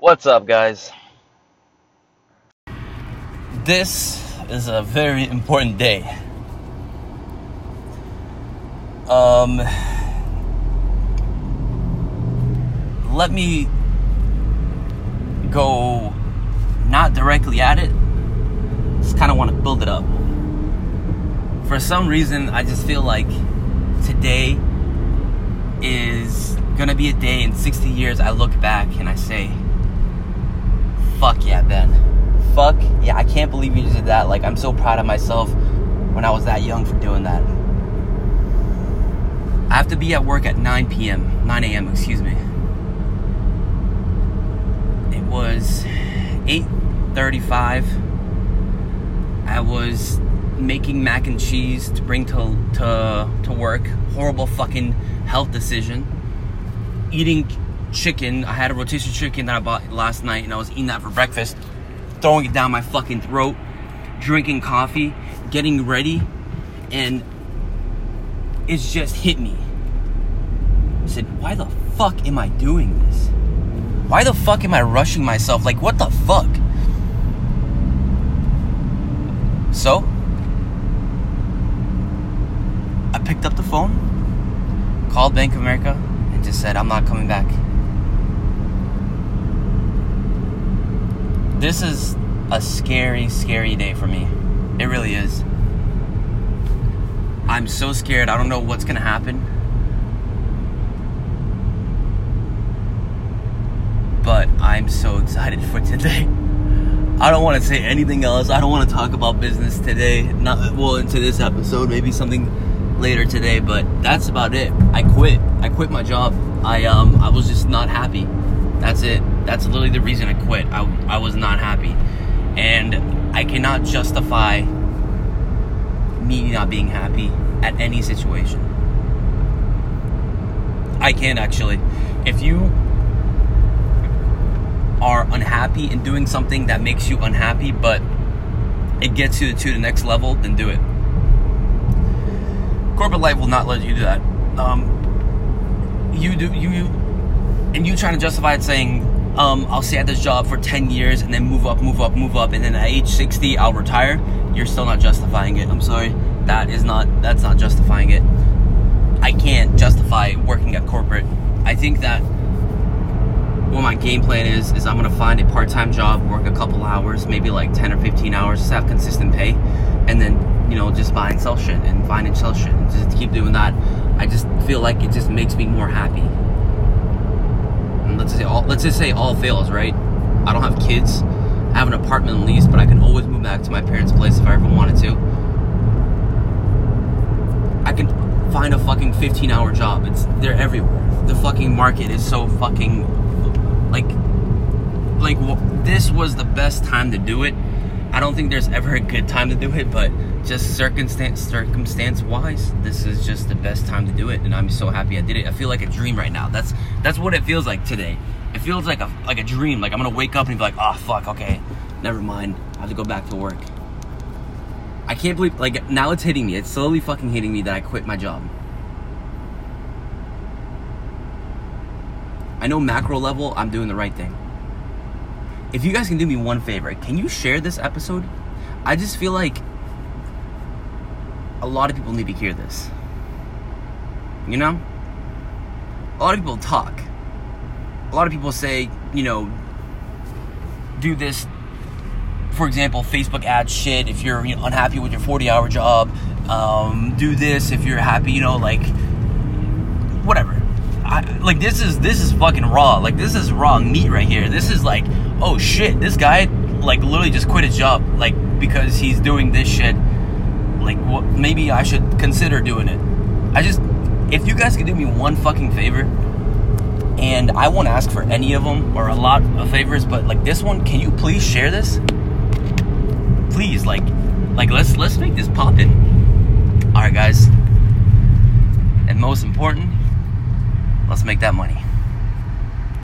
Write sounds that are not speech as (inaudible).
What's up, guys? This is a very important day. Um, let me go not directly at it, just kind of want to build it up. For some reason, I just feel like today is gonna be a day in 60 years I look back and I say, fuck yeah, Ben. Fuck yeah, I can't believe you did that. Like, I'm so proud of myself when I was that young for doing that. I have to be at work at 9 p.m., 9 a.m., excuse me. It was 8:35. I was making mac and cheese to bring to to to work. Horrible fucking health decision. Eating chicken. I had a rotisserie chicken that I bought last night, and I was eating that for breakfast. Throwing it down my fucking throat. Drinking coffee, getting ready, and it's just hit me. I said, "Why the fuck am I doing this? Why the fuck am I rushing myself? Like, what the fuck?" So, I picked up the phone, called Bank of America, and just said, I'm not coming back. This is a scary, scary day for me. It really is. I'm so scared. I don't know what's going to happen. But I'm so excited for today. (laughs) I don't want to say anything else. I don't want to talk about business today. Not well into this episode. Maybe something later today. But that's about it. I quit. I quit my job. I um I was just not happy. That's it. That's literally the reason I quit. I I was not happy, and I cannot justify me not being happy at any situation. I can actually. If you are unhappy in doing something that makes you unhappy, but it gets you to the next level, then do it. Corporate life will not let you do that. Um, you do you, and you trying to justify it saying, um, "I'll stay at this job for ten years and then move up, move up, move up, and then at age sixty I'll retire." You're still not justifying it. I'm sorry, that is not that's not justifying it. I can't justify working at corporate. I think that what my game plan is is I'm gonna find a part-time job, work a couple hours, maybe like 10 or 15 hours, just have consistent pay, and then you know just buy and sell shit and find and sell shit, and just keep doing that. I just feel like it just makes me more happy. Let's say all let's just say all fails, right? I don't have kids, I have an apartment lease, but I can always move back to my parents' place if I ever wanted to. I can find a fucking 15-hour job. It's they're everywhere. The fucking market is so fucking like like this was the best time to do it i don't think there's ever a good time to do it but just circumstance circumstance wise this is just the best time to do it and i'm so happy i did it. I feel like a dream right now. That's that's what it feels like today. It feels like a like a dream. Like i'm gonna wake up and be like oh fuck okay never mind. I have to go back to work. I can't believe like now it's hitting me. It's slowly fucking hitting me that i quit my job. I know macro level, I'm doing the right thing. If you guys can do me one favor, can you share this episode? I just feel like a lot of people need to hear this. You know? A lot of people talk. A lot of people say, you know, do this, for example, Facebook ad shit if you're you know, unhappy with your 40 hour job. Um, do this if you're happy, you know, like, whatever I, like this is this is fucking raw. Like this is raw meat right here. This is like, oh shit, this guy like literally just quit his job like because he's doing this shit. Like what? Maybe I should consider doing it. I just, if you guys could do me one fucking favor, and I won't ask for any of them or a lot of favors, but like this one, can you please share this? Please, like, like let's let's make this poppin'. All right, guys. And most important, Let's make that money.